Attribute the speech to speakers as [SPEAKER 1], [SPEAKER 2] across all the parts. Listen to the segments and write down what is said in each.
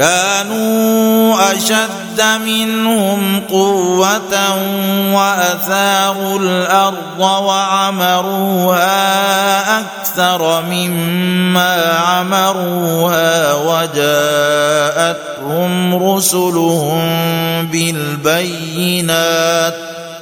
[SPEAKER 1] كانوا أشد منهم قوة وأثاروا الأرض وعمروها أكثر مما عمروها وجاءتهم رسلهم بالبينات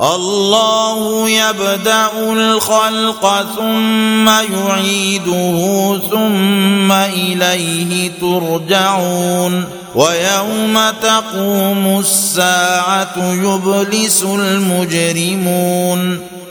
[SPEAKER 1] الله يبدأ الخلق ثم يعيده ثم إليه ترجعون ويوم تقوم الساعة يبلس المجرمون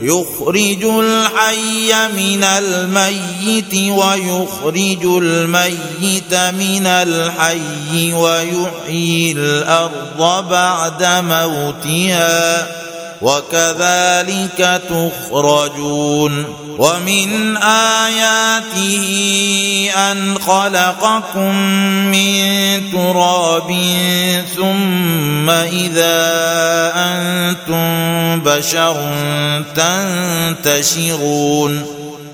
[SPEAKER 1] يخرج الحي من الميت ويخرج الميت من الحي ويحيي الأرض بعد موتها وكذلك تخرجون ومن آياته أن خلقكم من تراب ثم إذا أنتم بشر تنتشرون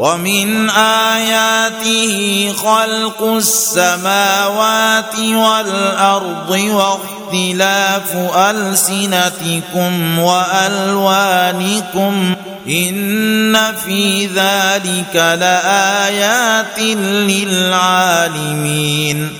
[SPEAKER 1] ومن آياته خلق السماوات والأرض واختلاف ألسنتكم وألوانكم إن في ذلك لآيات للعالمين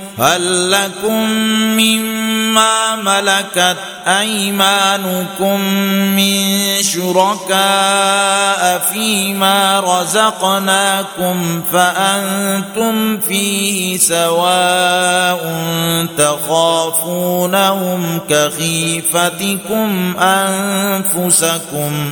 [SPEAKER 1] هل لكم مما ملكت أيمانكم من شركاء فيما رزقناكم فأنتم فيه سواء تخافونهم كخيفتكم أنفسكم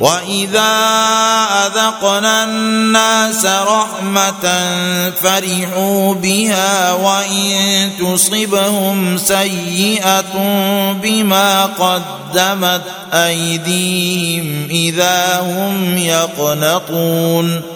[SPEAKER 1] واذا اذقنا الناس رحمه فرحوا بها وان تصبهم سيئه بما قدمت ايديهم اذا هم يقنطون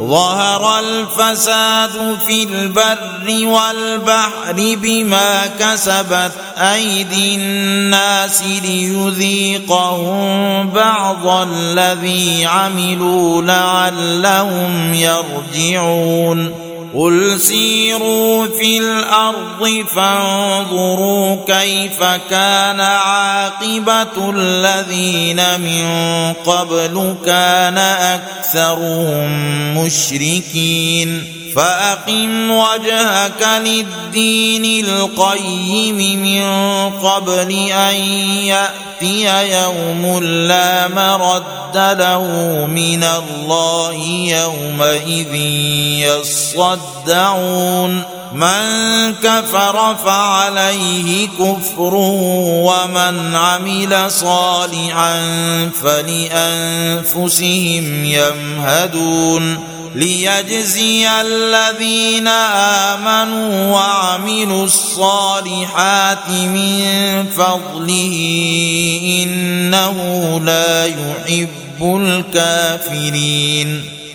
[SPEAKER 1] ظهر الفساد في البر والبحر بما كسبت أيدي الناس ليذيقهم بعض الذي عملوا لعلهم يرجعون. قل سيروا في الأرض فانظروا كيف كان عاقبه الذين من قبل كان اكثرهم مشركين فأقم وجهك للدين القيم من قبل أن يأتي يوم لا مرد له من الله يومئذ يصدعون. من كفر فعليه كفر ومن عمل صالحا فلأنفسهم يمهدون. ليجزي الذين آمنوا وعملوا الصالحات من فضله إنه لا يحب الكافرين.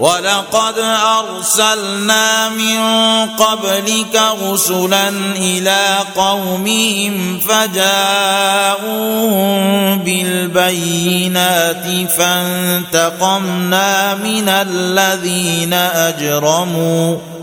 [SPEAKER 1] ولقد أرسلنا من قبلك رسلا إلى قومهم فجاءوهم بالبينات فانتقمنا من الذين أجرموا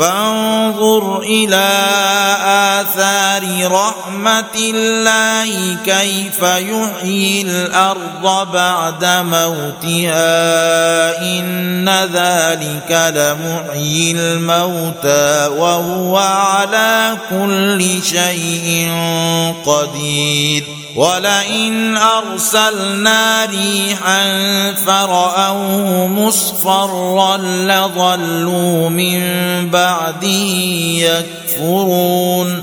[SPEAKER 1] فانظر إلى آثار رحمة الله كيف يحيي الأرض بعد موتها. إن ذلك لمحيي الموتى وهو على كل شيء قدير. ولئن أرسلنا ريحا فرأوه مصفرا لظلوا من بعده يكفرون.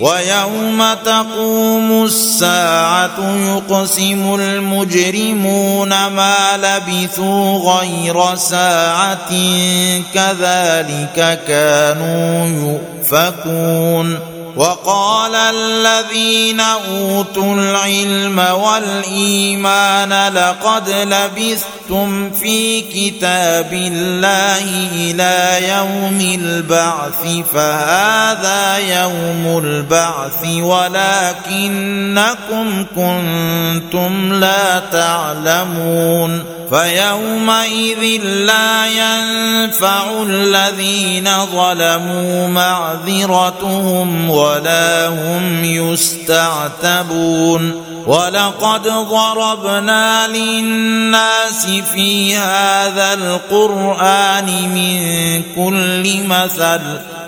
[SPEAKER 1] ويوم تقوم الساعة يقسم المجرمون ما لبثوا غير ساعة كذلك كانوا يؤفكون. وقال الذين أوتوا العلم والإيمان لقد لبثتم في كتاب الله إلى يوم البعث فهذا يوم البعث ولكنكم كنتم لا تعلمون. فيومئذ لا ينفع الذين ظلموا معذرتهم ولا هم يستعتبون. ولقد ضربنا للناس في هذا القرآن من كل مثل